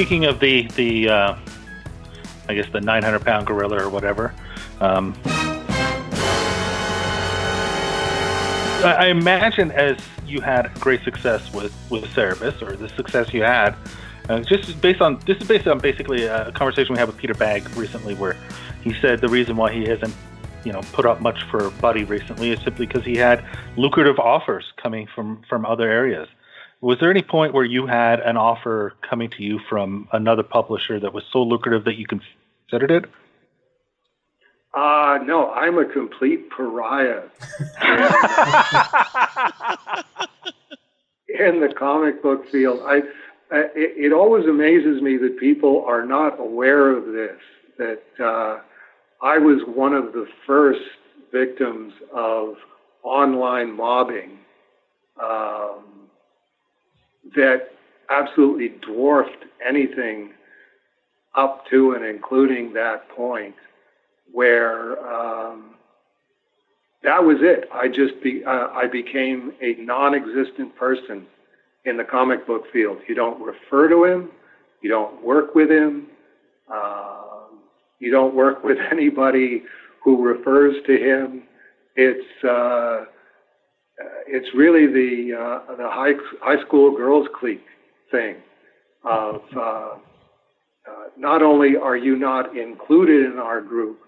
speaking of the the, uh, I guess the 900 pound gorilla or whatever. Um, I, I imagine as you had great success with with Cerebus, or the success you had, uh, just based on this is based on basically a conversation we had with Peter Bagge recently, where he said the reason why he hasn't you know put up much for Buddy recently is simply because he had lucrative offers coming from from other areas. Was there any point where you had an offer coming to you from another publisher that was so lucrative that you considered it? Uh, no, I'm a complete pariah in the comic book field. I, it, it, always amazes me that people are not aware of this. That uh, I was one of the first victims of online mobbing um, that absolutely dwarfed anything up to and including that point where um, that was it. I just be, uh, I became a non-existent person in the comic book field. You don't refer to him, you don't work with him, uh, you don't work with anybody who refers to him. It's uh, it's really the uh, the high high school girls clique thing of uh, uh, not only are you not included in our group,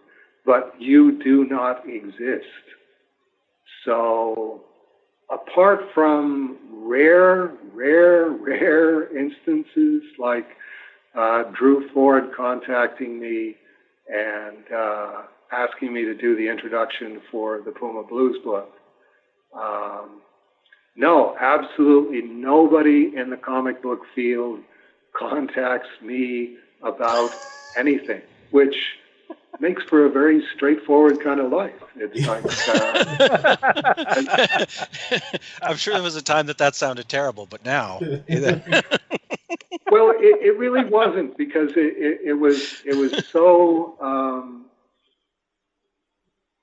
but you do not exist. So, apart from rare, rare, rare instances like uh, Drew Ford contacting me and uh, asking me to do the introduction for the Puma Blues book, um, no, absolutely nobody in the comic book field contacts me about anything, which makes for a very straightforward kind of life. It's like. Uh, I'm sure there was a time that that sounded terrible, but now. well, it, it, really wasn't because it, it, it was it was so. Um,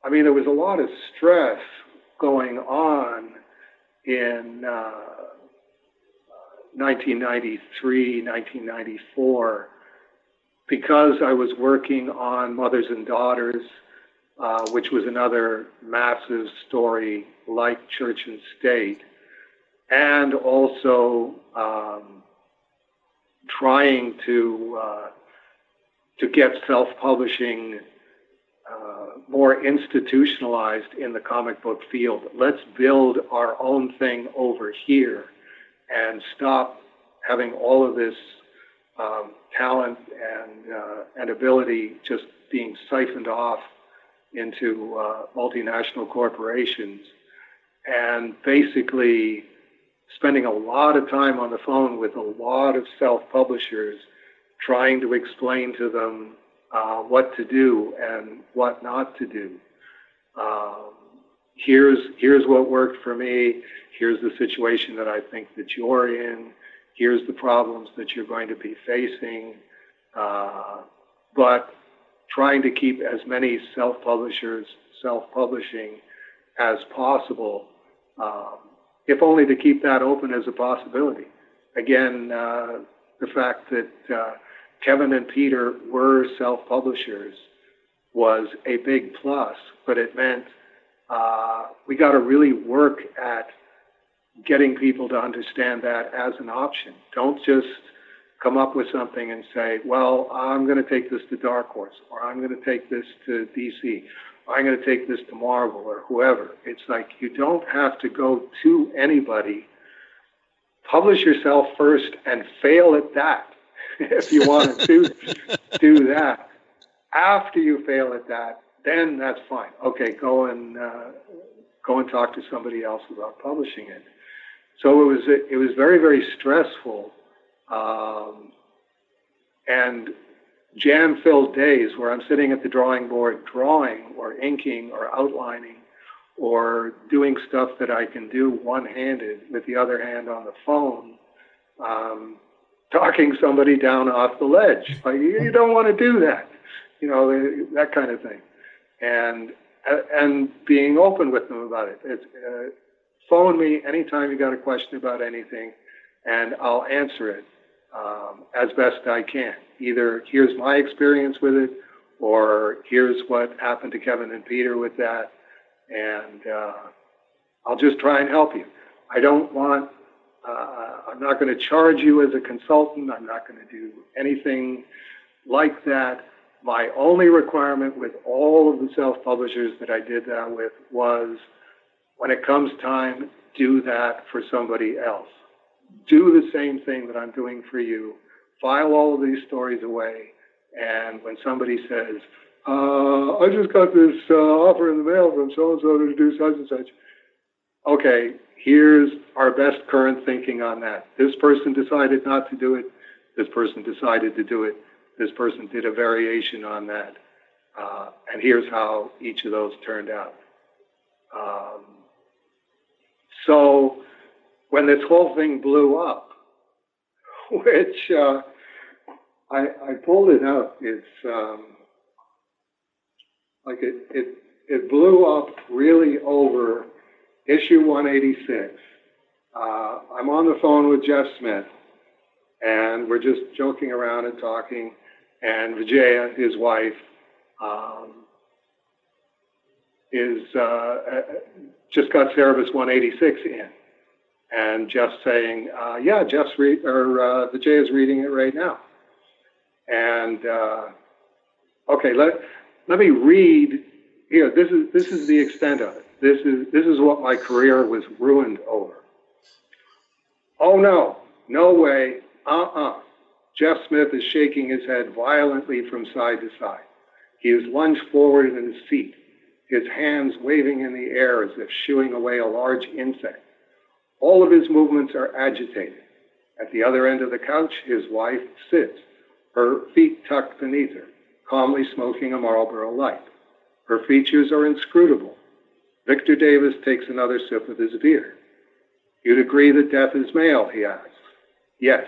I mean, there was a lot of stress going on in uh, 1993, 1994 because I was working on Mothers and Daughters, uh, which was another massive story like Church and State, and also um, trying to uh, to get self-publishing uh, more institutionalized in the comic book field. Let's build our own thing over here and stop having all of this um, talent and uh, and ability just being siphoned off into uh, multinational corporations, and basically spending a lot of time on the phone with a lot of self-publishers, trying to explain to them uh, what to do and what not to do. Um, here's here's what worked for me. Here's the situation that I think that you're in here's the problems that you're going to be facing. Uh, but trying to keep as many self-publishers self-publishing as possible, um, if only to keep that open as a possibility. Again, uh, the fact that uh, Kevin and Peter were self-publishers was a big plus, but it meant uh, we got to really work at getting people to understand that as an option. Don't just come up with something and say, well, I'm going to take this to Dark Horse, or I'm going to take this to DC, or I'm going to take this to Marvel, or whoever. It's like you don't have to go to anybody. Publish yourself first and fail at that if you want to do, that. After you fail at that, then that's fine. Okay, go and uh, go and talk to somebody else about publishing it. So it was it was very very stressful, um, and jam-filled days where I'm sitting at the drawing board drawing or inking or outlining or doing stuff that I can do one-handed with the other hand on the phone, um, talking somebody down off the ledge. Like you don't want to do that, you know that kind of thing, and and being open with them about it. It's, uh, phone me anytime you got a question about anything, and I'll answer it. um, as best I can. Either here's my experience with it, or here's what happened to Kevin and Peter with that, and uh, I'll just try and help you. I don't want, uh, I'm not going to charge you as a consultant. I'm not going to do anything like that. My only requirement with all of the self publishers that I did that with was when it comes time, do that for somebody else. Do the same thing that I'm doing for you. File all of these stories away. And when somebody says, uh, I just got this uh, offer in the mail from so and so to do such and such. Okay, here's our best current thinking on that. This person decided not to do it. This person decided to do it. This person did a variation on that. Uh, and here's how each of those turned out. Um, so when this whole thing blew up, which uh, I, I, pulled it up, it's um, like it, it, it blew up really over issue 186. Uh, I'm on the phone with Jeff Smith, and we're just joking around and talking. And Vijaya, his wife, um, is uh, uh just got Cerebus 186 in. And Jeff's saying, uh, yeah, Jeff's re- or uh, Vijaya's reading it right now. And uh, okay, let let me read here. This is this is the extent of it. This is this is what my career was ruined over. Oh no, no way, uh-uh. Jeff Smith is shaking his head violently from side to side. He is lunged forward in his seat his hands waving in the air as if shooing away a large insect. All of his movements are agitated. At the other end of the couch, his wife sits, her feet tucked beneath her, calmly smoking a Marlboro Light. Her features are inscrutable. Victor Davis takes another sip of his beer. You'd agree that death is male, he asks. Yes.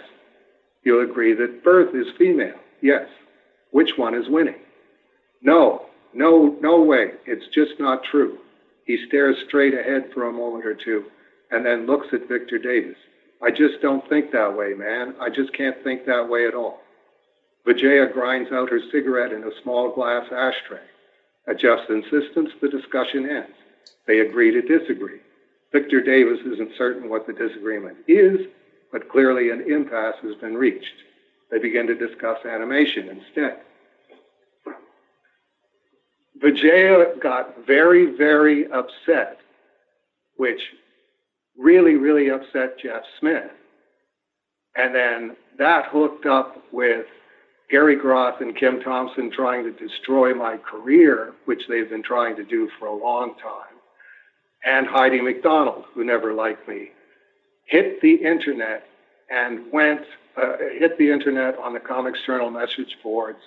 You'll agree that birth is female. Yes. Which one is winning? No, no, no way. It's just not true. He stares straight ahead for a moment or two and then looks at Victor Davis. I just don't think that way, man. I just can't think that way at all. Vijaya grinds out her cigarette in a small glass ashtray. At Jeff's insistence, the discussion ends. They agree to disagree. Victor Davis isn't certain what the disagreement is, but clearly an impasse has been reached. They begin to discuss animation instead. Vijaya got very, very upset, which really, really upset Jeff Smith. And then that hooked up with Gary Groth and Kim Thompson trying to destroy my career, which they've been trying to do for a long time, and Heidi MacDonald, who never liked me, hit the internet and went, uh, hit the internet on the Comics Journal message boards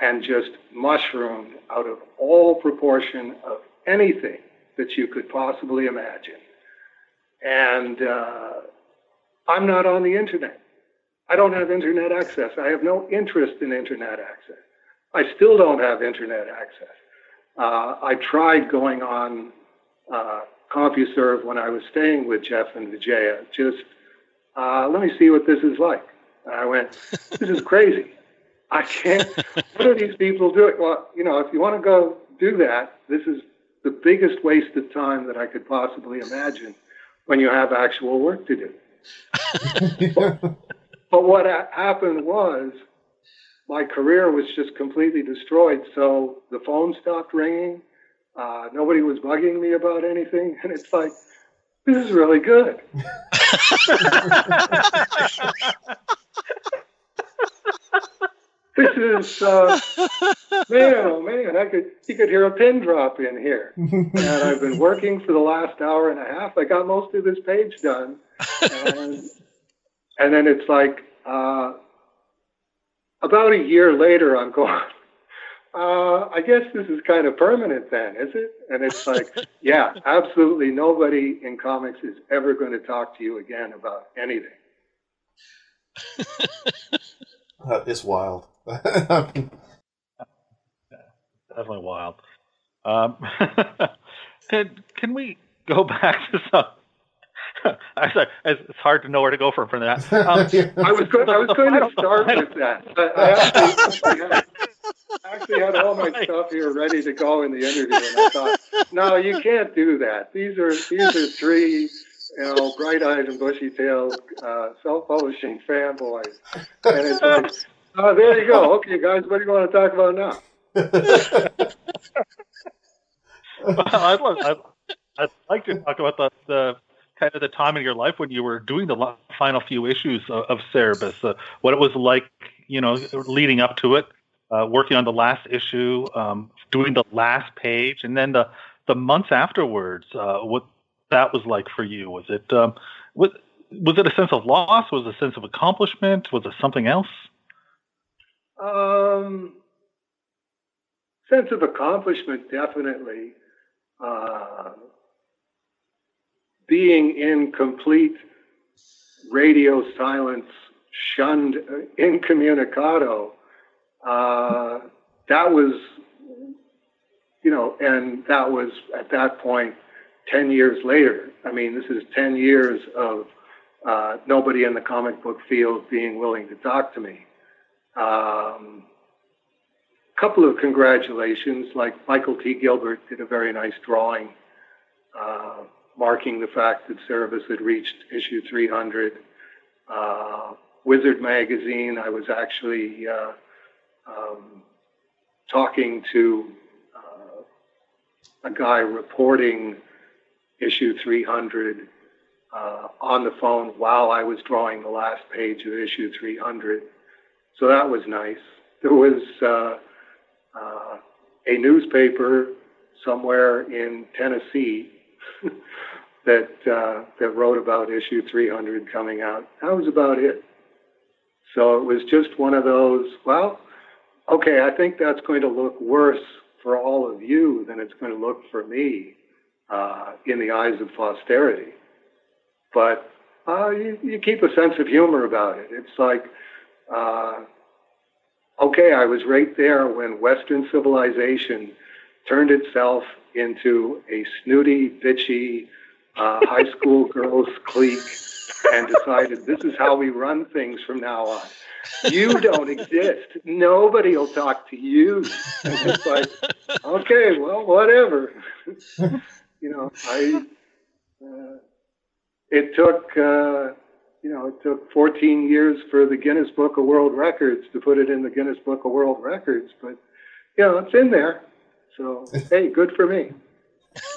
and just mushroomed out of all proportion of anything that you could possibly imagine. And uh, I'm not on the internet. I don't have internet access. I have no interest in internet access. I still don't have internet access. Uh, I tried going on uh, CompuServe when I was staying with Jeff and Vijaya. Just uh, let me see what this is like. And I went, this is crazy. I can't. what are these people doing? Well, you know, if you want to go do that, this is the biggest waste of time that I could possibly imagine when you have actual work to do. but, what happened was my career was just completely destroyed. So the phone stopped ringing. Uh, nobody was bugging me about anything. And it's like, this is really good. this is uh, man, oh man, I could you could hear a pin drop in here. and I've been working for the last hour and a half. I got most of this page done, and, and then it's like uh, about a year later, I'm going. Uh, I guess this is kind of permanent then, is it? And it's like, yeah, absolutely nobody in comics is ever going to talk to you again about anything. That is wild. Definitely wild. Um, can can we go back to some it's hard to know where to go from from that. Um, I was going, I was going to start with that. I actually, had, actually had all my stuff here ready to go in the interview, and I thought, no, you can't do that. These are these are three, you know, bright-eyed and bushy-tailed uh, self-publishing fanboys, and it's like, oh, there you go. Okay, guys, what do you want to talk about now? well, I'd, love, I'd, I'd like to talk about the, the kind of the time in your life when you were doing the final few issues of, of Cerebus, uh, what it was like, you know, leading up to it, uh, working on the last issue, um, doing the last page, and then the the months afterwards. Uh, what that was like for you? Was it um, was was it a sense of loss? Was it a sense of accomplishment? Was it something else? Um, sense of accomplishment, definitely. Uh, being in complete radio silence, shunned incommunicado, uh, that was, you know, and that was at that point 10 years later. I mean, this is 10 years of uh, nobody in the comic book field being willing to talk to me. Um, couple of congratulations, like Michael T. Gilbert did a very nice drawing uh, marking the fact that Cerebus had reached issue 300. Uh, Wizard magazine, I was actually uh, um, talking to uh, a guy reporting issue 300 uh, on the phone while I was drawing the last page of issue 300. So that was nice. There was uh, uh, a newspaper somewhere in Tennessee that uh, that wrote about issue 300 coming out. That was about it. So it was just one of those. Well, okay, I think that's going to look worse for all of you than it's going to look for me uh, in the eyes of posterity. But uh, you, you keep a sense of humor about it. It's like uh, okay, I was right there when Western civilization turned itself into a snooty, bitchy uh, high school girls clique and decided this is how we run things from now on. You don't exist. Nobody will talk to you. And it's like, okay, well, whatever. you know, I. Uh, it took uh, you know, it took 14 years for the Guinness Book of World Records to put it in the Guinness Book of World Records, but you know, it's in there. So hey, good for me.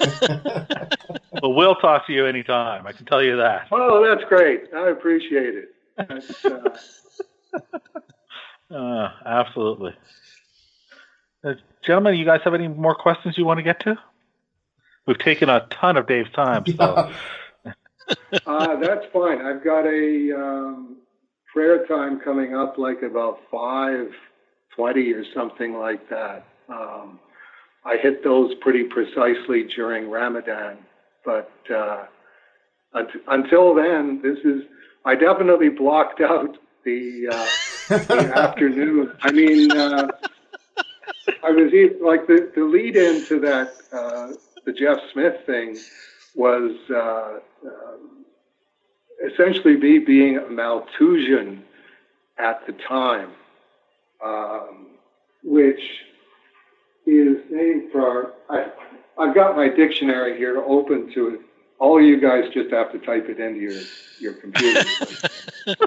well, we'll talk to you anytime. I can tell you that. Oh, that's great. I appreciate it. Uh... uh, absolutely. Uh, gentlemen, you guys have any more questions you want to get to? We've taken a ton of Dave's time, so. uh, that's fine. I've got a um, prayer time coming up, like about five twenty or something like that. Um, I hit those pretty precisely during Ramadan, but uh, until then, this is. I definitely blocked out the, uh, the afternoon. I mean, uh, I was like the, the lead into that uh, the Jeff Smith thing was uh, uh, essentially me being a Malthusian at the time, um, which is named for. I, I've got my dictionary here open to it. All you guys just have to type it into your, your computer.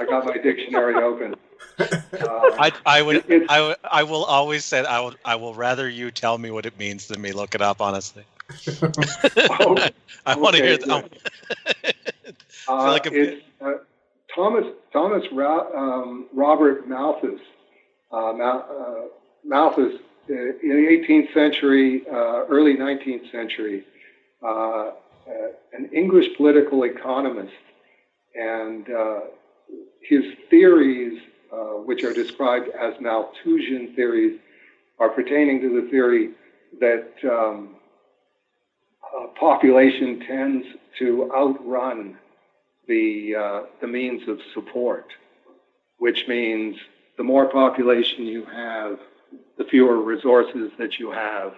I got my dictionary open. Uh, I, I would it, I, I will always say I will I will rather you tell me what it means than me look it up honestly. oh, I want to hear that. uh, like it's, uh, Thomas Thomas Ra- um, Robert Malthus. Uh, Mal- uh, Malthus in the 18th century, uh, early 19th century, an English political economist, and his theories, which are described as Malthusian theories, are pertaining to the theory that um, uh, population tends to outrun the, uh, the means of support, which means the more population you have, the fewer resources that you have.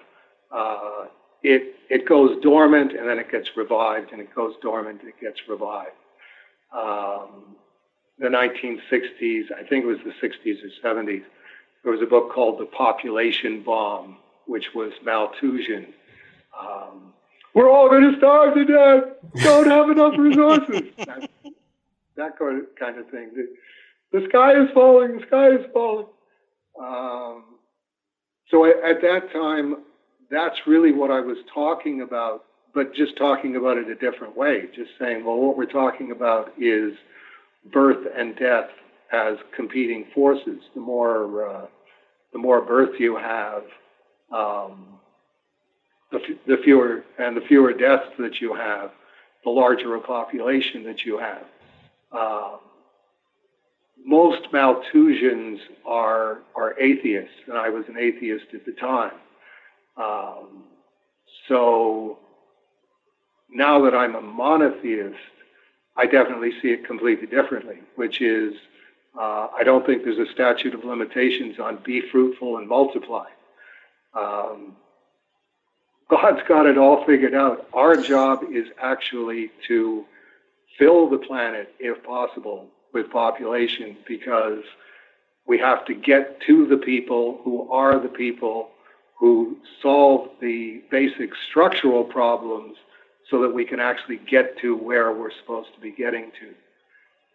Uh, it it goes dormant and then it gets revived, and it goes dormant and it gets revived. Um, the 1960s, I think it was the 60s or 70s, there was a book called The Population Bomb, which was Malthusian. Um, We're all going to starve to death. Don't have enough resources. that, that kind of thing. The, the, sky is falling. The sky is falling. Um, so at that time, that's really what I was talking about, but just talking about it a different way. Just saying, well, what we're talking about is birth and death as competing forces. The more uh, the more birth you have, um, the, f- the fewer and the fewer deaths that you have, the larger a population that you have. Um, most Malthusians are are atheists, and I was an atheist at the time. Um, so now that I'm a monotheist, I definitely see it completely differently, which is uh, I don't think there's a statute of limitations on be fruitful and multiply. Um, God's got it all figured out. Our job is actually to fill the planet, if possible, with population because we have to get to the people who are the people who solve the basic structural problems so that we can actually get to where we're supposed to be getting to.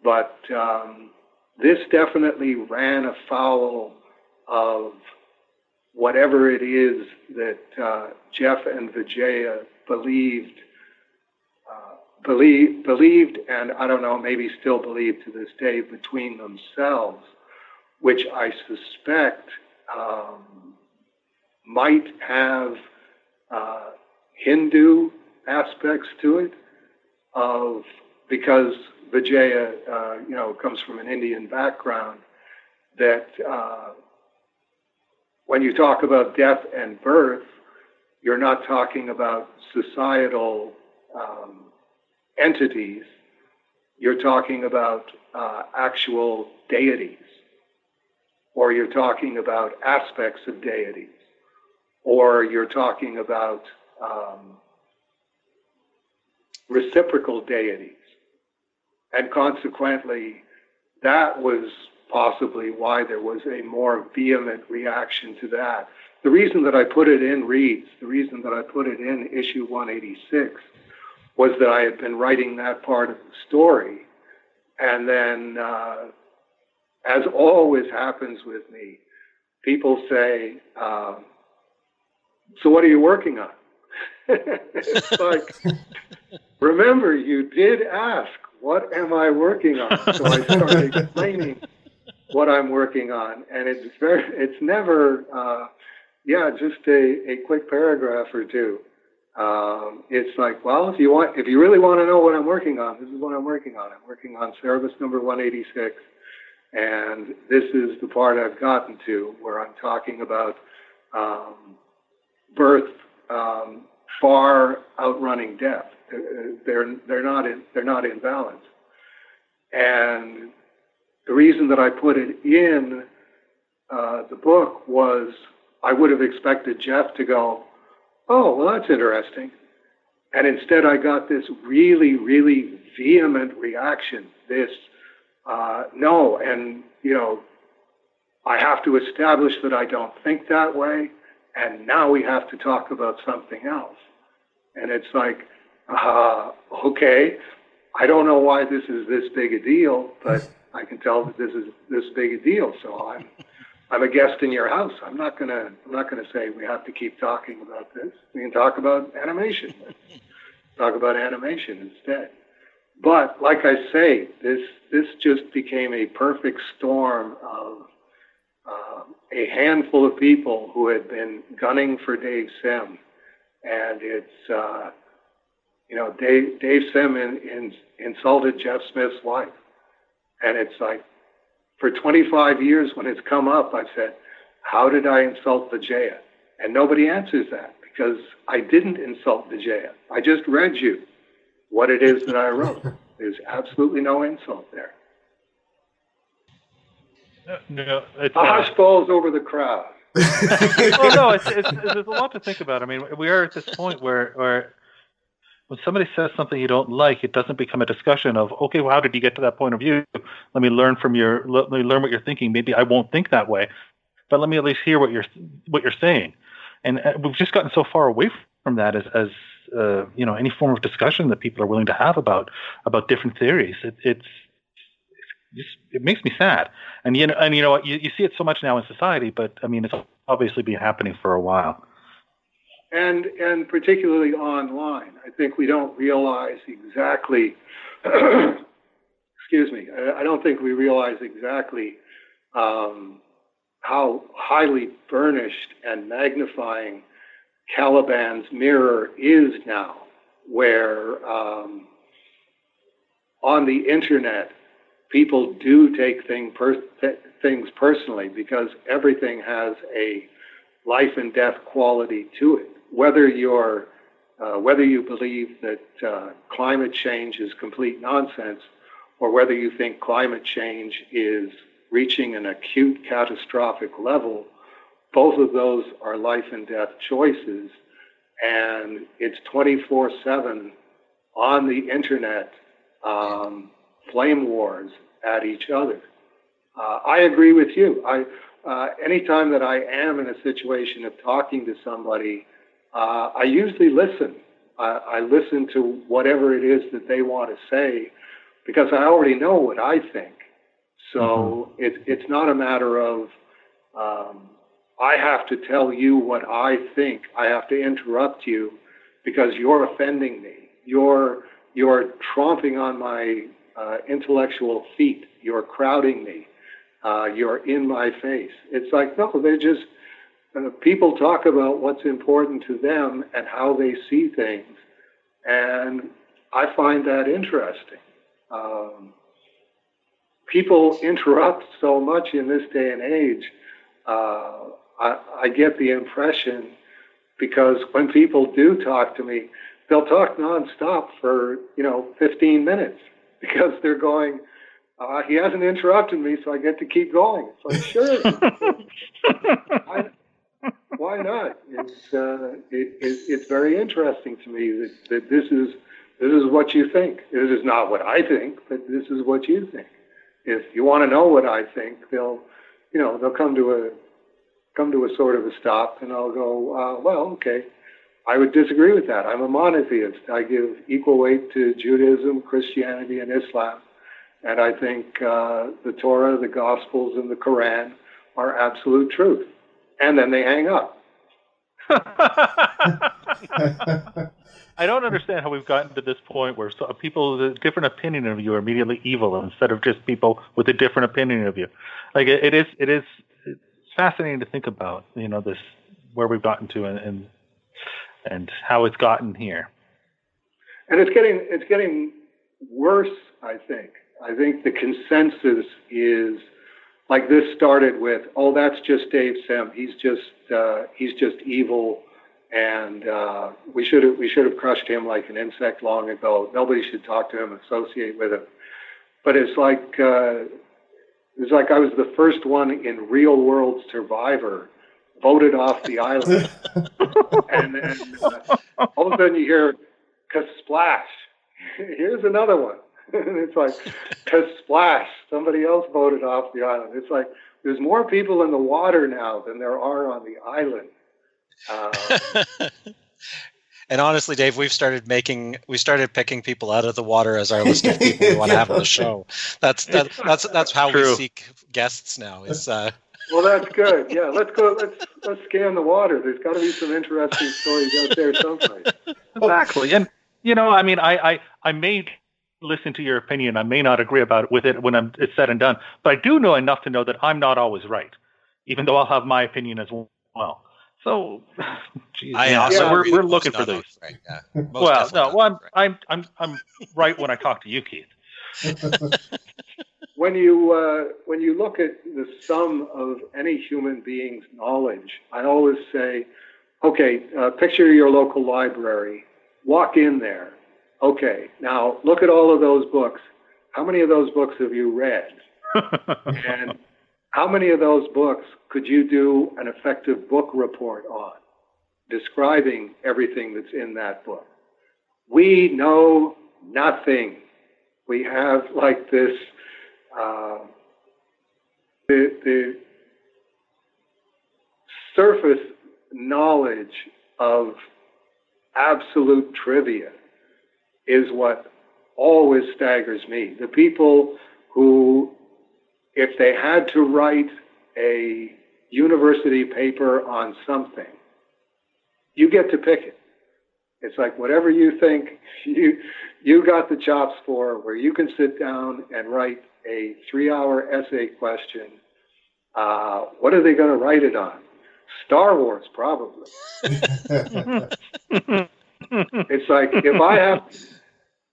But um, this definitely ran afoul of whatever it is that uh, Jeff and Vijaya believed, believe, believed, and I don't know, maybe still believe to this day between themselves, which I suspect um, might have uh, Hindu aspects to it, of because Vijaya, uh, you know, comes from an Indian background, that uh, when you talk about death and birth, you're not talking about societal um, entities. You're talking about uh, actual deities, or you're talking about aspects of deities or you're talking about um, reciprocal deities. And consequently, that was possibly why there was a more vehement reaction to that. The reason that I put it in reads, the reason that I put it in issue 186 was that I had been writing that part of the story. And then, uh, as always happens with me, people say, um, so what are you working on? it's like, remember, you did ask, what am I working on? So I started explaining what I'm working on, and it's very, it's never, uh, yeah, just a, a quick paragraph or two. Um, it's like, well, if you want, if you really want to know what I'm working on, this is what I'm working on. I'm working on Cerebus number 186, and this is the part I've gotten to where I'm talking about um, birth um, far outrunning death. They're they're not in they're not in balance. And the reason that I put it in uh, the book was I would have expected Jeff to go, oh well that's interesting, and instead I got this really really vehement reaction. This uh, no, and you know I have to establish that I don't think that way and now we have to talk about something else. And it's like, uh, okay, I don't know why this is this big a deal, but I can tell that this is this big a deal. So I'm I'm a guest in your house. I'm not gonna I'm not gonna say we have to keep talking about this. We can talk about animation. talk about animation instead. But like I say, this this just became a perfect storm of um, a handful of people who had been gunning for Dave Sim, and it's uh, you know Dave Dave Sim in, in, insulted Jeff Smith's wife, and it's like for 25 years when it's come up, I've said, how did I insult Vijaya? And nobody answers that because I didn't insult Vijaya. I just read you what it is that I wrote. There's absolutely no insult there. No, uh, a hush falls over the crowd. well, no, it's, it's, it's, there's a lot to think about. I mean, we are at this point where, where when somebody says something you don't like, it doesn't become a discussion of, okay, well, how did you get to that point of view? Let me learn from your, let me learn what you're thinking. Maybe I won't think that way, but let me at least hear what you're, what you're saying. And uh, we've just gotten so far away from that as, as uh, you know, any form of discussion that people are willing to have about, about different theories. It, it's, just it makes me sad. And you know, and you know you, you see it so much now in society, but I mean, it's obviously been happening for a while. And and particularly online, I think we don't realize exactly. excuse me. I, don't think we realize exactly um, how highly burnished and magnifying Caliban's mirror is now, where um, on the internet people do take thing per- things personally because everything has a life and death quality to it. Whether you're uh, whether you believe that uh, climate change is complete nonsense, or whether you think climate change is reaching an acute catastrophic level, both of those are life and death choices. And it's 24 7 on the internet um, flame wars at each other. Uh, I agree with you. I, uh, anytime that I am in a situation of talking to somebody, uh, I usually listen. I, I listen to whatever it is that they want to say because I already know what I think. So mm-hmm. it, it's not a matter of um, I have to tell you what I think. I have to interrupt you because you're offending me. You're you're tromping on my uh, intellectual feet. You're crowding me. Uh, you're in my face. It's like, no, they just, uh, people talk about what's important to them and how they see things. And I find that interesting. Um, people interrupt so much in this day and age. Uh, I, I get the impression because when people do talk to me, they'll talk nonstop for you know 15 minutes because they're going, uh, he hasn't interrupted me, so I get to keep going. So like, sure. I, why not? It's, uh, it, it, it's very interesting to me that, that this is this is what you think. This is not what I think, but this is what you think. If you want to know what I think, they'll, you know, they'll come to a come to a sort of a stop, and I'll go, uh, well, okay, I would disagree with that. I'm a monotheist. I give equal weight to Judaism, Christianity, and Islam. And I think uh, the Torah, the Gospels, and the Quran are absolute truth. And then they hang up. I don't understand how we've gotten to this point where so people with a different opinion of you are immediately evil instead of just people with a different opinion of you. Like it, it is, it is it's fascinating to think about. You know, this where we've gotten to, and and how it's gotten here. And it's getting it's getting worse. I think. I think the consensus is like this started with, oh, that's just Dave Sim. He's just uh, he's just evil, and uh, we should have we should have crushed him like an insect long ago. Nobody should talk to him, associate with him. But it's like uh, it's like I was the first one in Real World Survivor voted off the island. and then uh, all of a sudden you hear splash. Here's another one. And it's like splash. Somebody else voted off the island. It's like there's more people in the water now than there are on the island. Uh, and honestly, Dave, we've started making we started picking people out of the water as our list of people we want to have on the show. That's that, that's that's how True. we seek guests now. Is uh, well, that's good. Yeah, let's go. Let's let's scan the water. There's got to be some interesting stories out there someplace. Exactly, and you know, I mean, I I I may listen to your opinion. I may not agree about it with it when I'm, it's said and done, but I do know enough to know that I'm not always right, even though I'll have my opinion as well. So, geez, I yeah, also we're, we're looking for those. Right, yeah. well, no, well, I'm, right. I'm I'm I'm right when I talk to you, Keith. when you uh, when you look at the sum of any human being's knowledge, I always say, okay, uh, picture your local library. Walk in there. Okay, now look at all of those books. How many of those books have you read? and How many of those books could you do an effective book report on, describing everything that's in that book? We know nothing. We have like this, uh, the, the surface knowledge of absolute trivia is what always staggers me. The people who, if they had to write a university paper on something, you get to pick it. It's like whatever you think you you got the chops for, where you can sit down and write a three-hour essay question. Uh, what are they going to write it on? Star Wars, probably. it's like if I have,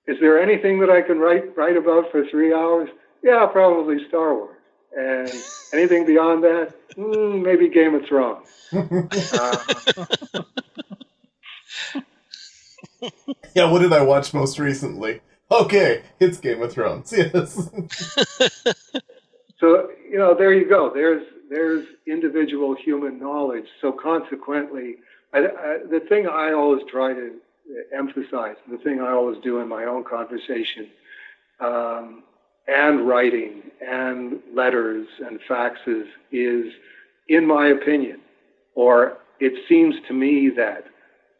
is there anything that I can write write about for three hours? Yeah, probably Star Wars. And anything beyond that, mm, maybe Game of Thrones. Uh, yeah, what did I watch most recently? Okay, it's Game of Thrones. Yes. so you know, there you go. There's there's individual human knowledge. So consequently, I, I, the thing I always try to emphasize, the thing I always do in my own conversation, um, and writing and letters and faxes is, in my opinion, or it seems to me that,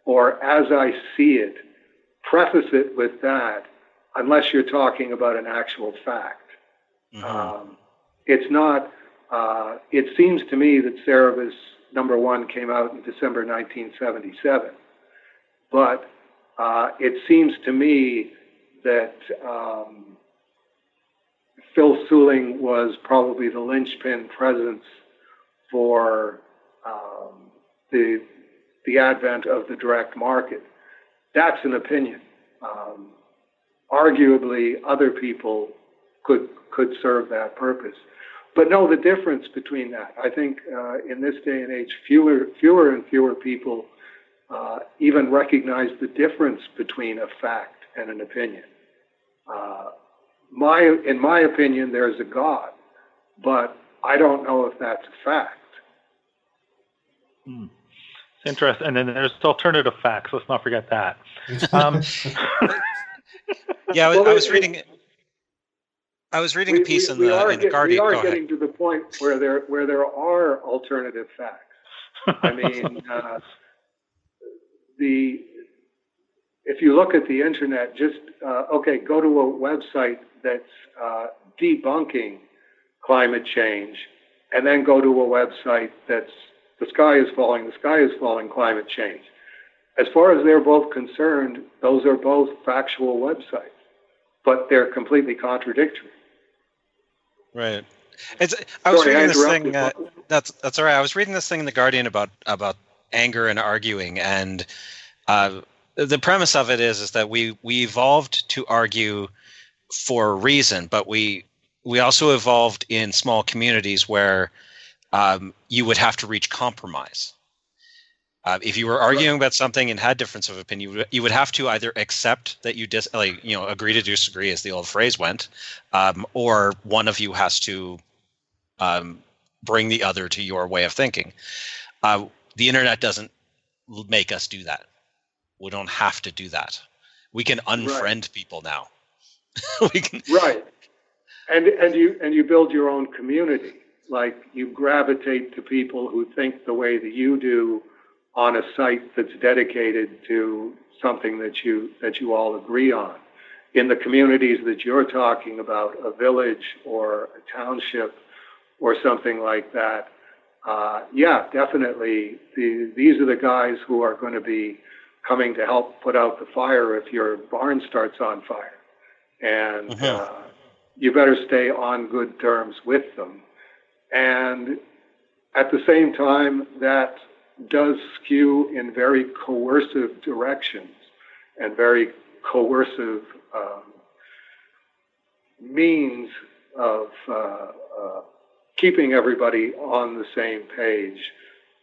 or as I see it, preface it with that, unless you're talking about an actual fact. Mm-hmm. Um, it's not uh, it seems to me that Cerebus number one came out in December 1977, but uh, it seems to me that um, Phil Seuling was probably the linchpin presence for um, the the advent of the direct market. That's an opinion. Um, arguably, other people could could serve that purpose but know the difference between that. I think uh, in this day and age, fewer, fewer and fewer people uh, even recognize the difference between a fact and an opinion. Uh, my, in my opinion, there's a God, but I don't know if that's a fact. Hmm. It's interesting. And then there's alternative facts. Let's not forget that. Um, yeah, I was, I was reading. I was reading we, a piece we, in the, in the Guardian. We are Go getting ahead. to the point where there where there are alternative facts. I mean, uh, the if you look at the internet, just uh, okay, go to a website that's uh, debunking climate change, and then go to a website that's the sky is falling, the sky is falling, climate change. As far as they're both concerned, those are both factual websites, but they're completely contradictory. Right. It's. I was Sorry, reading I this thing. Uh, that's that's all right. I was reading this thing in the Guardian about about anger and arguing, and uh, the premise of it is is that we we evolved to argue for a reason, but we we also evolved in small communities where um, you would have to reach compromise. Uh, if you were arguing about something and had difference of opinion, you would, you would have to either accept that you dis, like you know, agree to disagree, as the old phrase went, um, or one of you has to um, bring the other to your way of thinking. Uh, the internet doesn't make us do that. We don't have to do that. We can unfriend right. people now. we can right, and and you and you build your own community. Like you gravitate to people who think the way that you do on a site that's dedicated to something that you that you all agree on. In the communities that you're talking about, a village or a township or something like that, uh, yeah, definitely. The, these are the guys who are going to be coming to help put out the fire if your barn starts on fire. And mm-hmm. uh, you better stay on good terms with them. And at the same time, that does skew in very coercive directions and very coercive um, means of uh, uh, keeping everybody on the same page.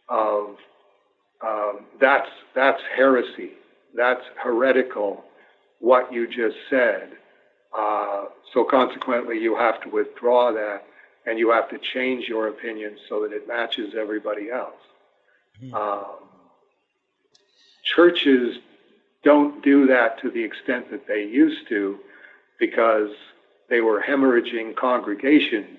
Of um, that's that's heresy. That's heretical. What you just said. Uh, so consequently, you have to withdraw that. and you have to change your opinion so that it matches everybody else. Mm-hmm. Um, churches don't do that to the extent that they used to because they were hemorrhaging congregations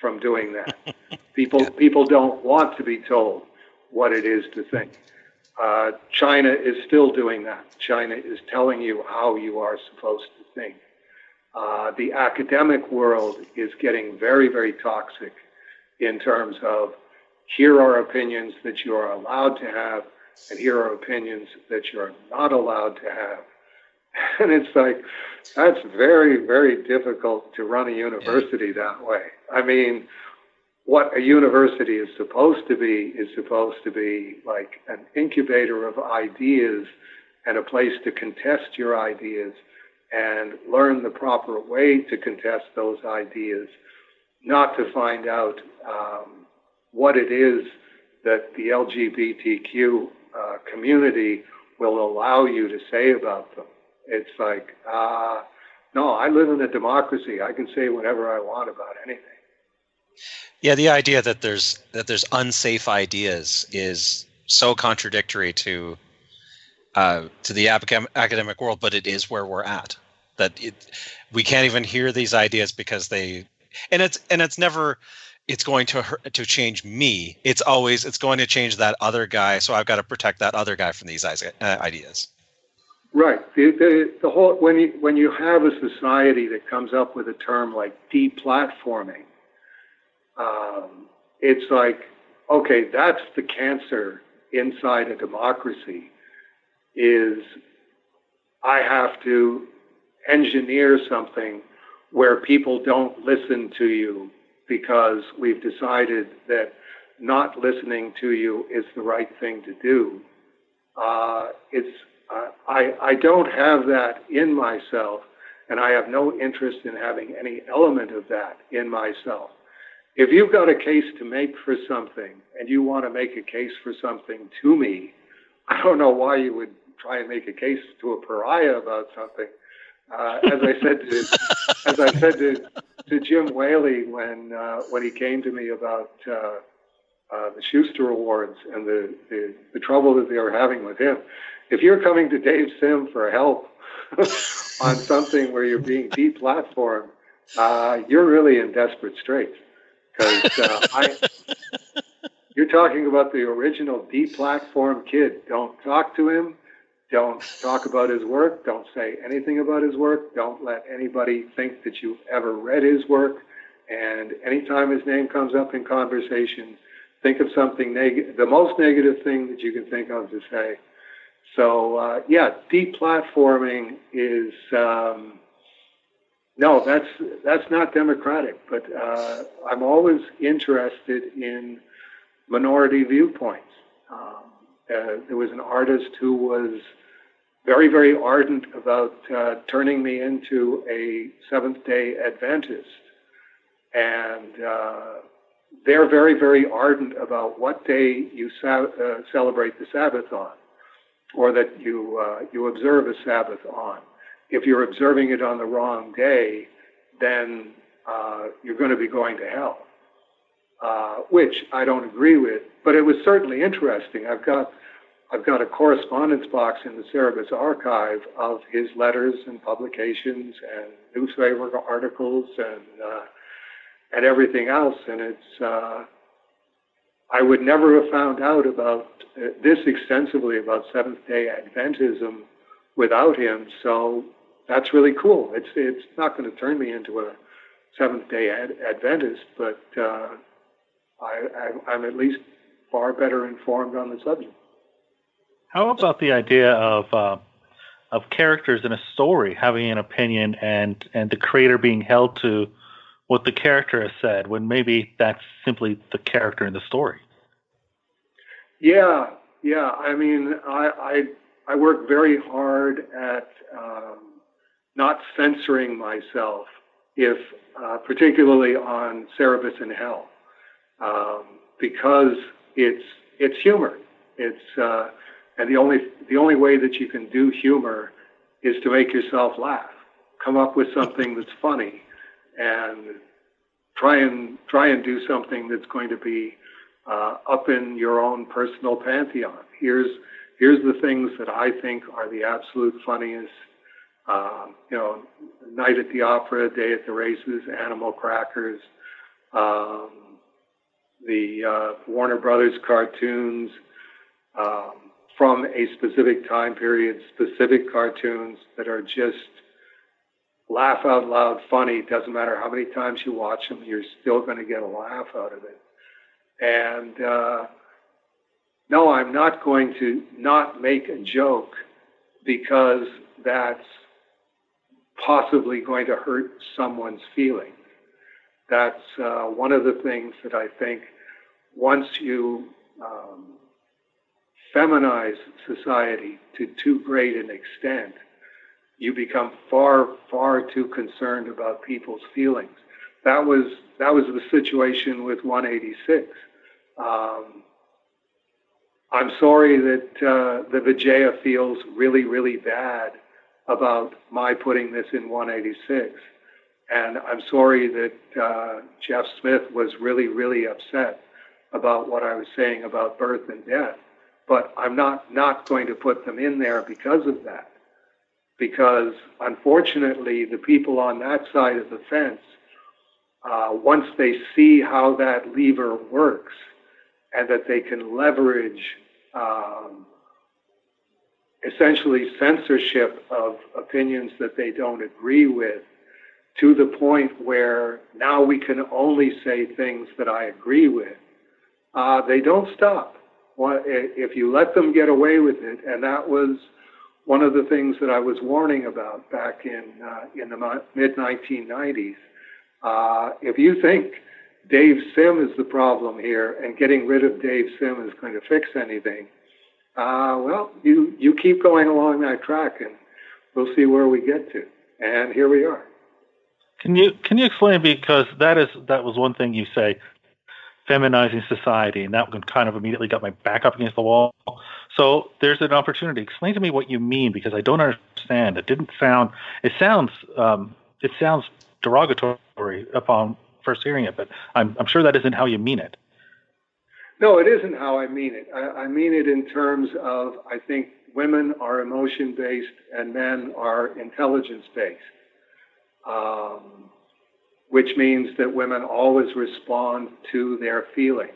from doing that. people people don't want to be told what it is to think. Uh, China is still doing that. China is telling you how you are supposed to think. Uh, the academic world is getting very, very toxic in terms of here are opinions that you are allowed to have, and here are opinions that you're not allowed to have. And it's like, that's very, very difficult to run a university that way. I mean, what a university is supposed to be is supposed to be like an incubator of ideas and a place to contest your ideas and learn the proper way to contest those ideas, not to find out um, what it is that the LGBTQ uh, community will allow you to say about them. It's like, uh, no, I live in a democracy. I can say whatever I want about anything. Yeah, the idea that there's that there's unsafe ideas is so contradictory to uh, to the academic world, but it is where we're at. That it, we can't even hear these ideas because they, and it's and it's never, it's going to hurt, to change me. It's always it's going to change that other guy. So I've got to protect that other guy from these uh, ideas. Right. The, the, the whole when you when you have a society that comes up with a term like deplatforming, um, it's like okay, that's the cancer inside a democracy. Is I have to engineer something where people don't listen to you because we've decided that not listening to you is the right thing to do. Uh, it's uh, I, I don't have that in myself, and I have no interest in having any element of that in myself. If you've got a case to make for something and you want to make a case for something to me, I don't know why you would try and make a case to a pariah about something. Uh, as I said to, as I said to, to Jim Whaley when uh, when he came to me about uh, uh the Shuster Awards and the, the, the trouble that they were having with him, if you're coming to Dave Sim for help on something where you're being deplatformed, uh, you're really in desperate straits. Because uh, I, you're talking about the original deplatform kid. Don't talk to him. Don't talk about his work. Don't say anything about his work. Don't let anybody think that you've ever read his work. And anytime his name comes up in conversation, think of something negative, the most negative thing that you can think of to say. So uh, yeah, deplatforming is um, no, that's that's not democratic. But uh, I'm always interested in minority viewpoints. Um, uh, there was an artist who was very, very ardent about uh, turning me into a Seventh Day Adventist, and uh, they're very, very ardent about what day you sa- uh, celebrate the Sabbath on or that you uh, you observe a Sabbath on. If you're observing it on the wrong day, then uh, you're going to be going to hell, uh, which I don't agree with. But it was certainly interesting. I've got I've got a correspondence box in the Cerebus archive of his letters and publications and newspaper articles and uh, and everything else, and it's uh, I would never have found out about uh, this extensively about Seventh Day Adventism without him. So that's really cool. It's it's not going to turn me into a Seventh Day Ad- Adventist, but uh, I, I, am at least far better informed on the subject. How about the idea of uh, of characters in a story having an opinion and and the creator being held to what the character has said when maybe that's simply the character in the story. Yeah, yeah. I mean, I I, I work very hard at um, not censoring myself, if uh, particularly on Cerebus in Hell, um, because it's it's humor. It's uh, and the only the only way that you can do humor is to make yourself laugh. Come up with something that's funny and try and try and do something that's going to be uh, up in your own personal pantheon. Here's here's the things that I think are the absolute funniest. Uh, you know, Night at the Opera, Day at the Races, Animal Crackers, um, the uh, Warner Brothers cartoons um, from a specific time period, specific cartoons that are just laugh out loud funny. Doesn't matter how many times you watch them, you're still going to get a laugh out of it. And uh, no, I'm not going to not make a joke because that's possibly going to hurt someone's feelings. That's uh, one of the things that I think once you um, feminize society to too great an extent, you become far, far too concerned about people's feelings. That was that was the situation with 186. Um, I'm sorry that uh, the Vijaya feels really, really bad about my putting this in 186. And I'm sorry that uh, Jeff Smith was really, really upset about what I was saying about birth and death. But I'm not, not going to put them in there because of that. Because unfortunately, the people on that side of the fence, uh, once they see how that lever works and that they can leverage um, essentially censorship of opinions that they don't agree with to the point where now we can only say things that I agree with, uh, they don't stop. If you let them get away with it, and that was one of the things that I was warning about back in uh, in the mid 1990s. Uh, if you think Dave Sim is the problem here, and getting rid of Dave Sim is going to fix anything, uh, well, you you keep going along that track, and we'll see where we get to. And here we are. Can you can you explain because that is that was one thing you say, feminizing society, and that kind of immediately got my back up against the wall. So there's an opportunity. Explain to me what you mean because I don't understand. It didn't sound. It sounds. Um, it sounds derogatory upon first hearing it, but I'm I'm sure that isn't how you mean it. No, it isn't how I mean it. I, I mean it in terms of I think women are emotion based and men are intelligence based um, which means that women always respond to their feelings.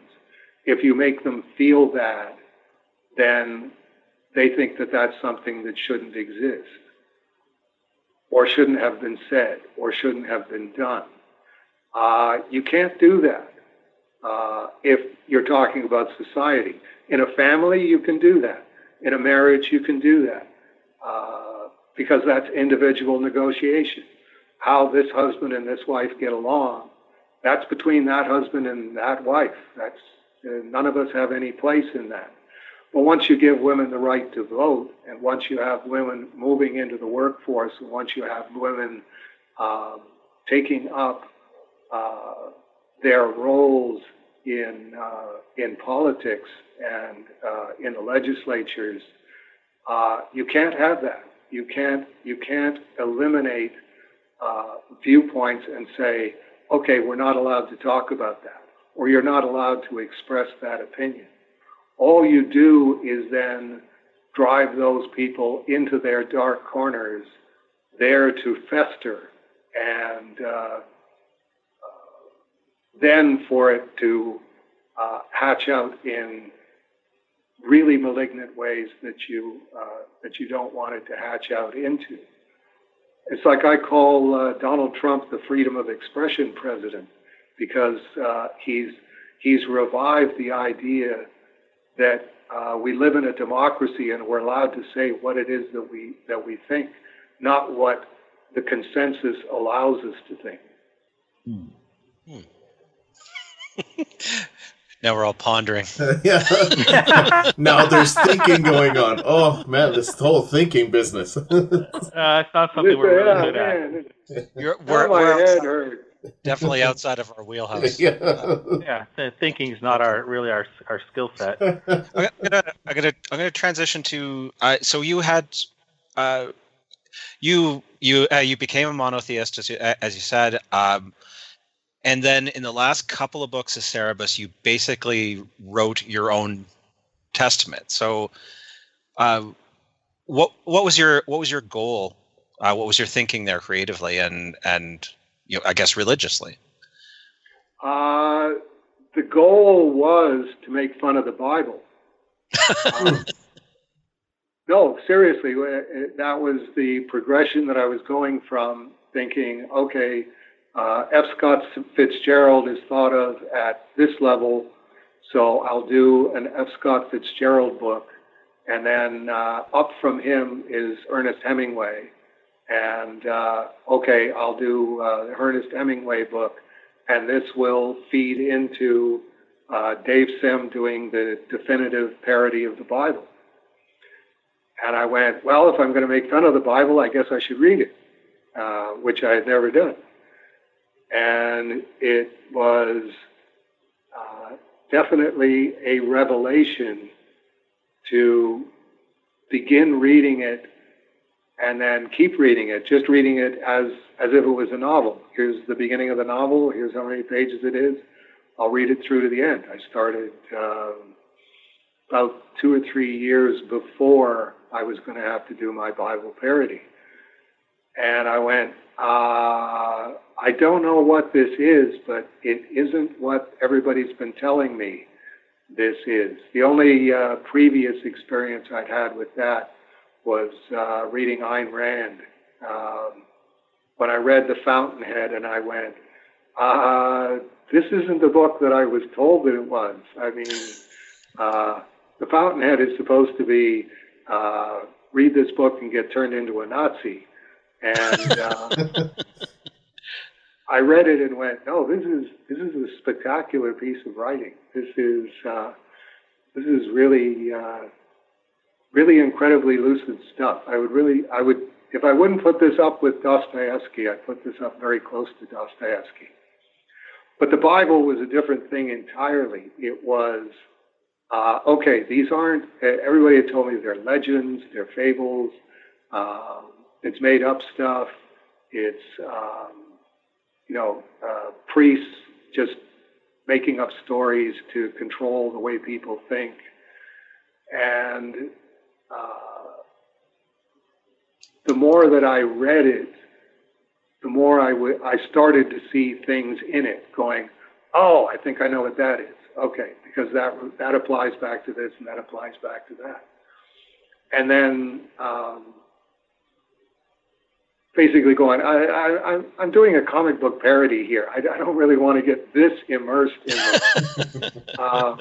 If you make them feel bad, then they think that that's something that shouldn't exist, or shouldn't have been said, or shouldn't have been done. Uh, you can't do that uh, if you're talking about society. In a family, you can do that. In a marriage, you can do that uh, because that's individual negotiation how this husband and this wife get along, that's between that husband and that wife. That's none of us have any place in that. But once you give women the right to vote, and once you have women moving into the workforce, and once you have women um, taking up uh, their roles in uh, in politics and uh, in the legislatures, you can't have that. You can't you can't eliminate viewpoints and say, okay, we're not allowed to talk about that, or you're not allowed to express that opinion. All you do is then drive those people into their dark corners, there to fester, and uh, then for it to uh, hatch out in really malignant ways that you uh, that you don't want it to hatch out into. It's like I call uh, Donald Trump the freedom of expression president because uh, he's he's revived the idea that uh, we live in a democracy and we're allowed to say what it is that we that we think, not what the consensus allows us to think. Hmm. Hmm. Now we're all pondering. yeah. now there's thinking going on. Oh man, this whole thinking business. uh, it's not something we're really good at. You're, we're, we're outside, definitely outside of our wheelhouse. Yeah, uh, yeah thinking is not our really our our skill set. I'm gonna I'm gonna I'm gonna transition to uh, so you had uh, you you uh, you became a monotheist as you, as you said. Um, And then in the last couple of books of Cerebus, you basically wrote your own testament. So, uh, what what was your what was your goal? Uh, what was your thinking there creatively and and you know, I guess religiously? Uh, the goal was to make fun of the Bible. um, no, seriously, that was the progression that I was going from thinking, okay, uh, F. Scott Fitzgerald is thought of at this level, so I'll do an F. Scott Fitzgerald book. And then uh, up from him is Ernest Hemingway. And uh, okay, I'll do uh, the Ernest Hemingway book. And this will feed into uh, Dave Sim doing the definitive parody of the Bible. And I went, well, if I'm going to make fun of the Bible, I guess I should read it, uh, which I had never done. And it was uh, definitely a revelation to begin reading it and then keep reading it, just reading it as, as if it was a novel. Here's the beginning of the novel, here's how many pages it is. I'll read it through to the end. I started um, about two or three years before I was going to have to do my Bible parody. And I went, uh, I don't know what this is, but it isn't what everybody's been telling me this is. The only uh, previous experience I'd had with that was uh, reading Ayn Rand. Um, when I read The Fountainhead, and I went, uh, this isn't the book that I was told that it was. I mean, uh, The Fountainhead is supposed to be uh, read this book and get turned into a Nazi. And uh, I read it and went, no, this is this is a spectacular piece of writing. This is uh, this is really uh, really incredibly lucid stuff. I would really I would if I wouldn't put this up with Dostoevsky, I'd put this up very close to Dostoevsky. But the Bible was a different thing entirely. It was uh, okay. These aren't. Everybody had told me they're legends, they're fables. Um, it's made up stuff. It's um, you know, uh, priests just making up stories to control the way people think. And uh, the more that I read it, the more I, w- I started to see things in it going, oh, I think I know what that is. Okay, because that, that applies back to this and that applies back to that. And then um, basically going, I, I, I'm doing a comic book parody here. I, I don't really want to get this immersed in it. uh,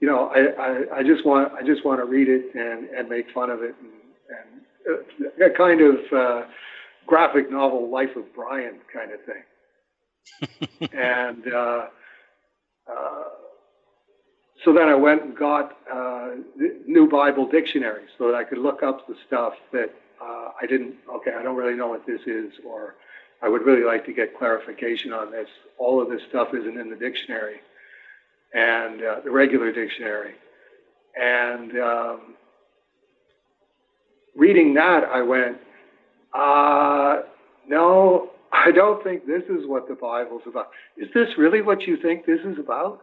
you know, I, I, I just want I just want to read it and, and make fun of it and, and uh, a kind of uh, graphic novel Life of Brian kind of thing. and uh, uh, so then I went and got uh, new Bible dictionary so that I could look up the stuff that uh, I didn't, okay, I don't really know what this is, or I would really like to get clarification on this. All of this stuff isn't in the dictionary and uh, the regular dictionary. And um, reading that, I went, uh, no, I don't think this is what the Bible's about. Is this really what you think this is about?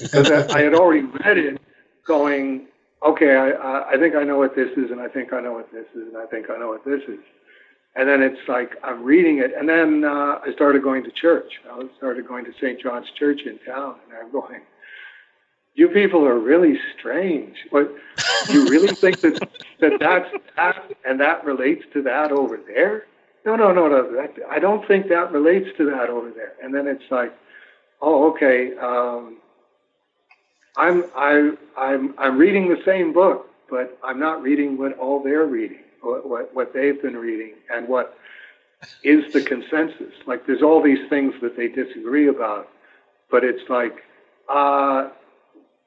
Because I had already read it going, okay, I, I think I know what this is, and I think I know what this is, and I think I know what this is. And then it's like I'm reading it, and then uh, I started going to church. I started going to St. John's Church in town, and I'm going, you people are really strange. What? you really think that, that that's that and that relates to that over there? No, no, no, no. That, I don't think that relates to that over there. And then it's like, oh, okay. Um, I'm I I'm I'm reading the same book, but I'm not reading what all they're reading, what what, what they've been reading, and what is the consensus. Like there's all these things that they disagree about, but it's like, uh,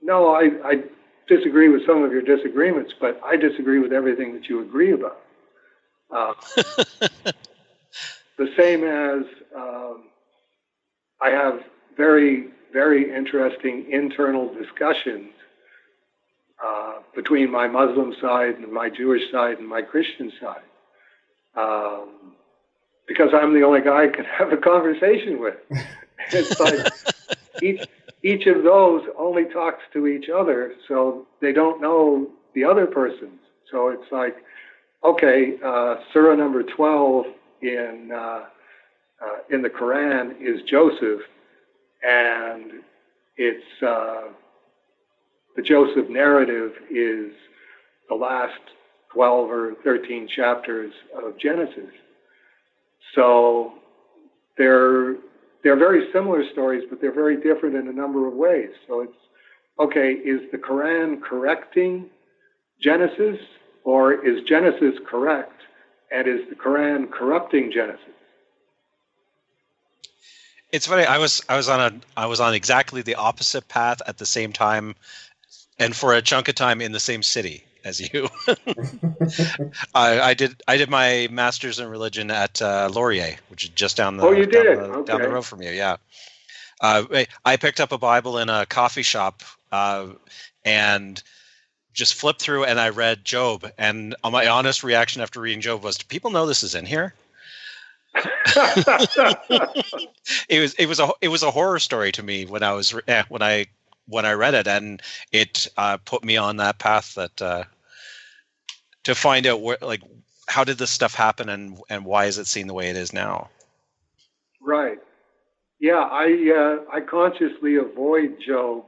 no, I I disagree with some of your disagreements, but I disagree with everything that you agree about. Uh, the same as um, I have very very interesting internal discussions uh, between my Muslim side and my Jewish side and my Christian side. Um, because I'm the only guy I can have a conversation with. it's like each each of those only talks to each other, so they don't know the other person's. So it's like, okay, uh, Surah number twelve in uh, uh, in the Quran is Joseph, and it's uh, the Joseph narrative is the last 12 or 13 chapters of Genesis. So they're they're very similar stories, but they're very different in a number of ways. So it's okay, is the Quran correcting Genesis, or is Genesis correct, and is the Quran corrupting Genesis? It's funny. I was I was on a I was on exactly the opposite path at the same time, and for a chunk of time in the same city as you. I, I, did I did my master's in religion at uh, Laurier, which is just down the oh you did down the, okay. down the road from you. Yeah, uh, I picked up a Bible in a coffee shop uh, and just flipped through and I read Job. And my honest reaction after reading Job was, "Do people know this is in here?" it was it was a it was a horror story to me when I was eh, when I when I read it, and it uh, put me on that path that uh, to find out where like how did this stuff happen and and why is it seen the way it is now. Right. Yeah, I uh, I consciously avoid Job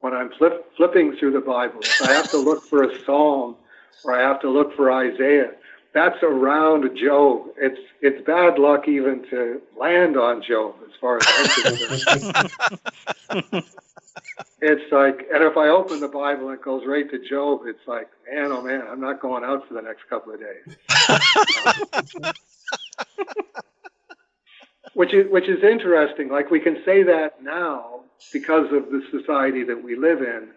when I'm flip, flipping through the Bible. I have to look for a psalm or I have to look for Isaiah that's around Job. It's it's bad luck even to land on Job as far as I'm concerned. it's like, and if I open the Bible and it goes right to Job, it's like, man, oh man, I'm not going out for the next couple of days. which is which is interesting. Like we can say that now because of the society that we live in,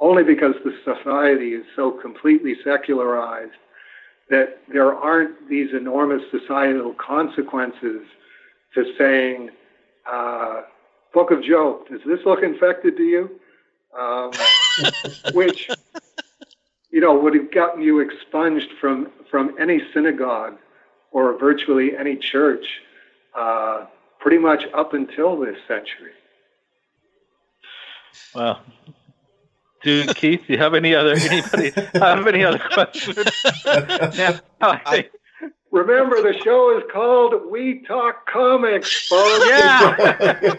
only because the society is so completely secularized that there aren't these enormous societal consequences to saying, uh, Book of Job, does this look infected to you? Um, which, you know, would have gotten you expunged from, from any synagogue or virtually any church uh, pretty much up until this century. Well, do Keith, do you have any other anybody have any other questions? now, I, remember the show is called We Talk Comics, folks. Yeah.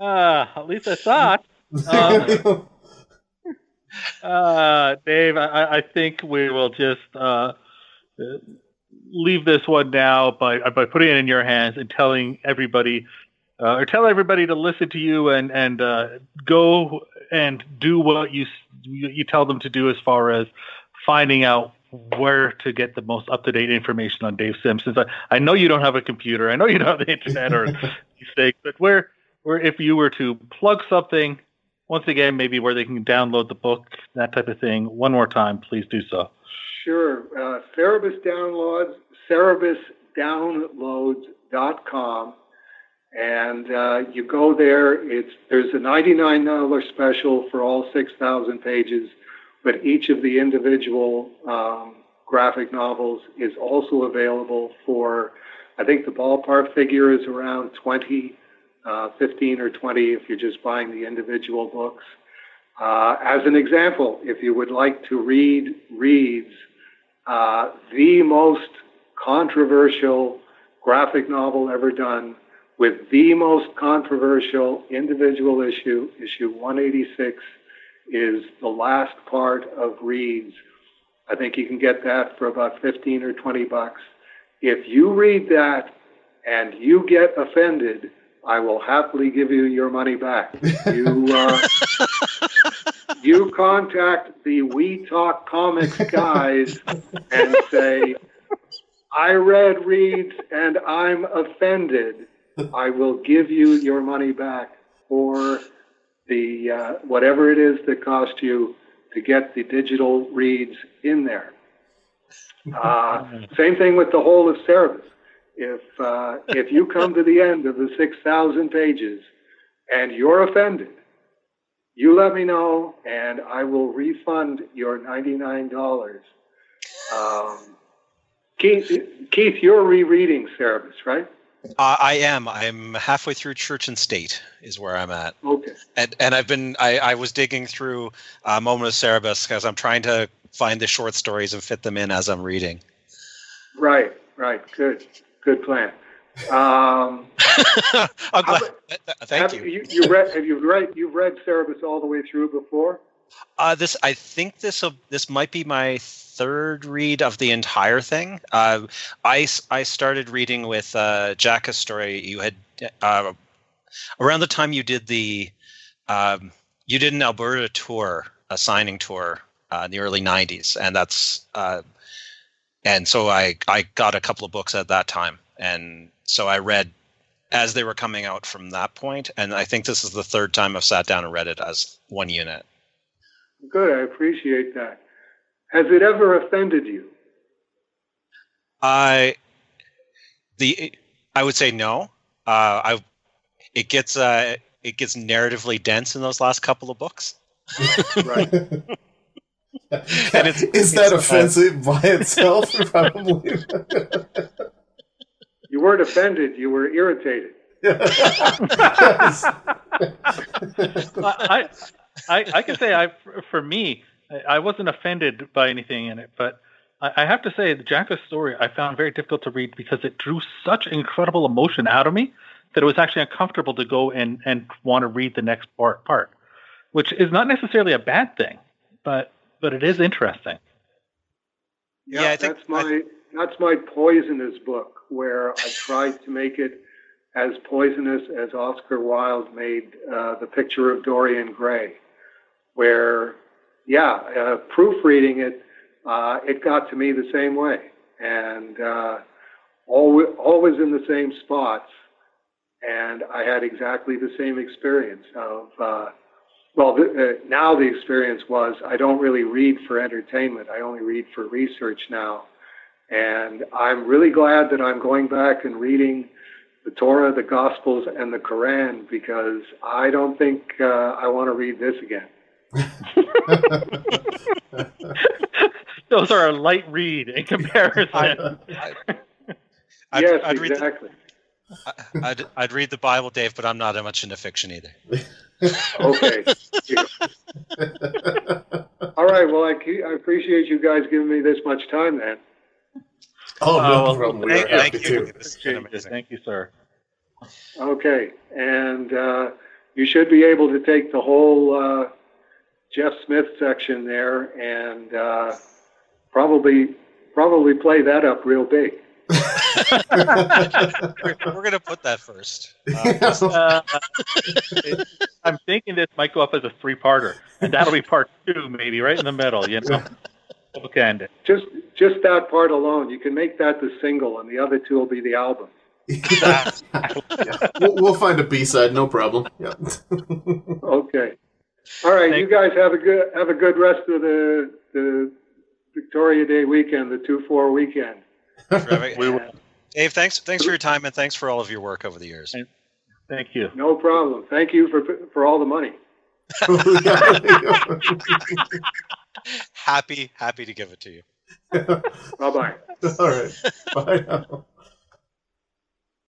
uh, at least I thought. Um, uh, Dave, I, I, think we will just uh, leave this one now by by putting it in your hands and telling everybody uh, or tell everybody to listen to you and and uh, go and do what you you tell them to do as far as finding out where to get the most up to date information on Dave Simpsons. I, I know you don't have a computer. I know you don't have the internet or these things, but where where if you were to plug something once again, maybe where they can download the book, that type of thing. One more time, please do so. Sure. Uh, Cerebus Downloads, cerebusdownloads.com and uh, you go there. It's there's a $99 special for all 6,000 pages, but each of the individual um, graphic novels is also available for. I think the ballpark figure is around 20, uh, 15 or 20 if you're just buying the individual books. Uh, as an example, if you would like to read Reads, uh, the most controversial graphic novel ever done with the most controversial individual issue, issue 186, is the last part of Reads. I think you can get that for about 15 or 20 bucks. If you read that and you get offended, I will happily give you your money back. You uh, you contact the We Talk Comics guys and say, I read Reads and I'm offended. I will give you your money back for the uh, whatever it is that cost you to get the digital reads in there. Uh, same thing with the whole of Cerebus. If uh, if you come to the end of the six thousand pages and you're offended, you let me know, and I will refund your ninety nine dollars. Um, Keith, Keith, you're rereading Cerebus, right? Uh, I am. I'm halfway through Church and State, is where I'm at. Okay. And and I've been. I, I was digging through uh, Moment of Cerebus because I'm trying to find the short stories and fit them in as I'm reading. Right. Right. Good. Good plan. Um, I'm glad. Thank have you. you. You read? Have you read? You've read Cerebus all the way through before? Uh, this I think this this might be my third read of the entire thing. Uh, I I started reading with uh, Jaka's story. You had uh, around the time you did the um, you did an Alberta tour, a signing tour uh, in the early '90s, and that's uh, and so I I got a couple of books at that time, and so I read as they were coming out from that point, and I think this is the third time I've sat down and read it as one unit. Good. I appreciate that. Has it ever offended you? I the I would say no. Uh, I it gets uh, it gets narratively dense in those last couple of books. right. and it's, Is that offensive by itself? Probably. You weren't offended. You were irritated. Yes. I, I, I can say I, for me, I wasn't offended by anything in it, but I, I have to say the Jaka's story I found very difficult to read because it drew such incredible emotion out of me that it was actually uncomfortable to go and, and want to read the next part, part, which is not necessarily a bad thing, but but it is interesting. Yeah, Yeah, I think- that's my that's my poisonous book where I tried to make it as poisonous as Oscar Wilde made uh, the picture of Dorian Gray, where yeah, uh, proofreading it, uh, it got to me the same way, and uh, always always in the same spots, and I had exactly the same experience of. Uh, well, the, uh, now the experience was I don't really read for entertainment. I only read for research now. And I'm really glad that I'm going back and reading the Torah, the Gospels, and the Quran because I don't think uh, I want to read this again. Those are a light read in comparison. I, I'd, yes, I'd read the, exactly. I'd, I'd read the Bible, Dave, but I'm not that much into fiction either. Okay. All right. Well, I, I appreciate you guys giving me this much time then. oh, no well, problem. We Thank, were thank happy you. to. This has been Thank you. Thank you, sir. Okay. And uh, you should be able to take the whole uh, Jeff Smith section there and uh, probably probably play that up real big. We're, we're going to put that first. Uh, Uh, I'm thinking this might go up as a three-parter, and that'll be part two, maybe right in the middle. You know, bookend. Just just that part alone, you can make that the single, and the other two will be the album. we'll, we'll find a B side, no problem. Yeah. Okay. All right, Thank- you guys have a good have a good rest of the the Victoria Day weekend, the two four weekend. terrific. We will. Dave, thanks, thanks for your time and thanks for all of your work over the years. Thank you. No problem. Thank you for for all the money. Happy, happy to give it to you. Bye bye. All right. Bye now.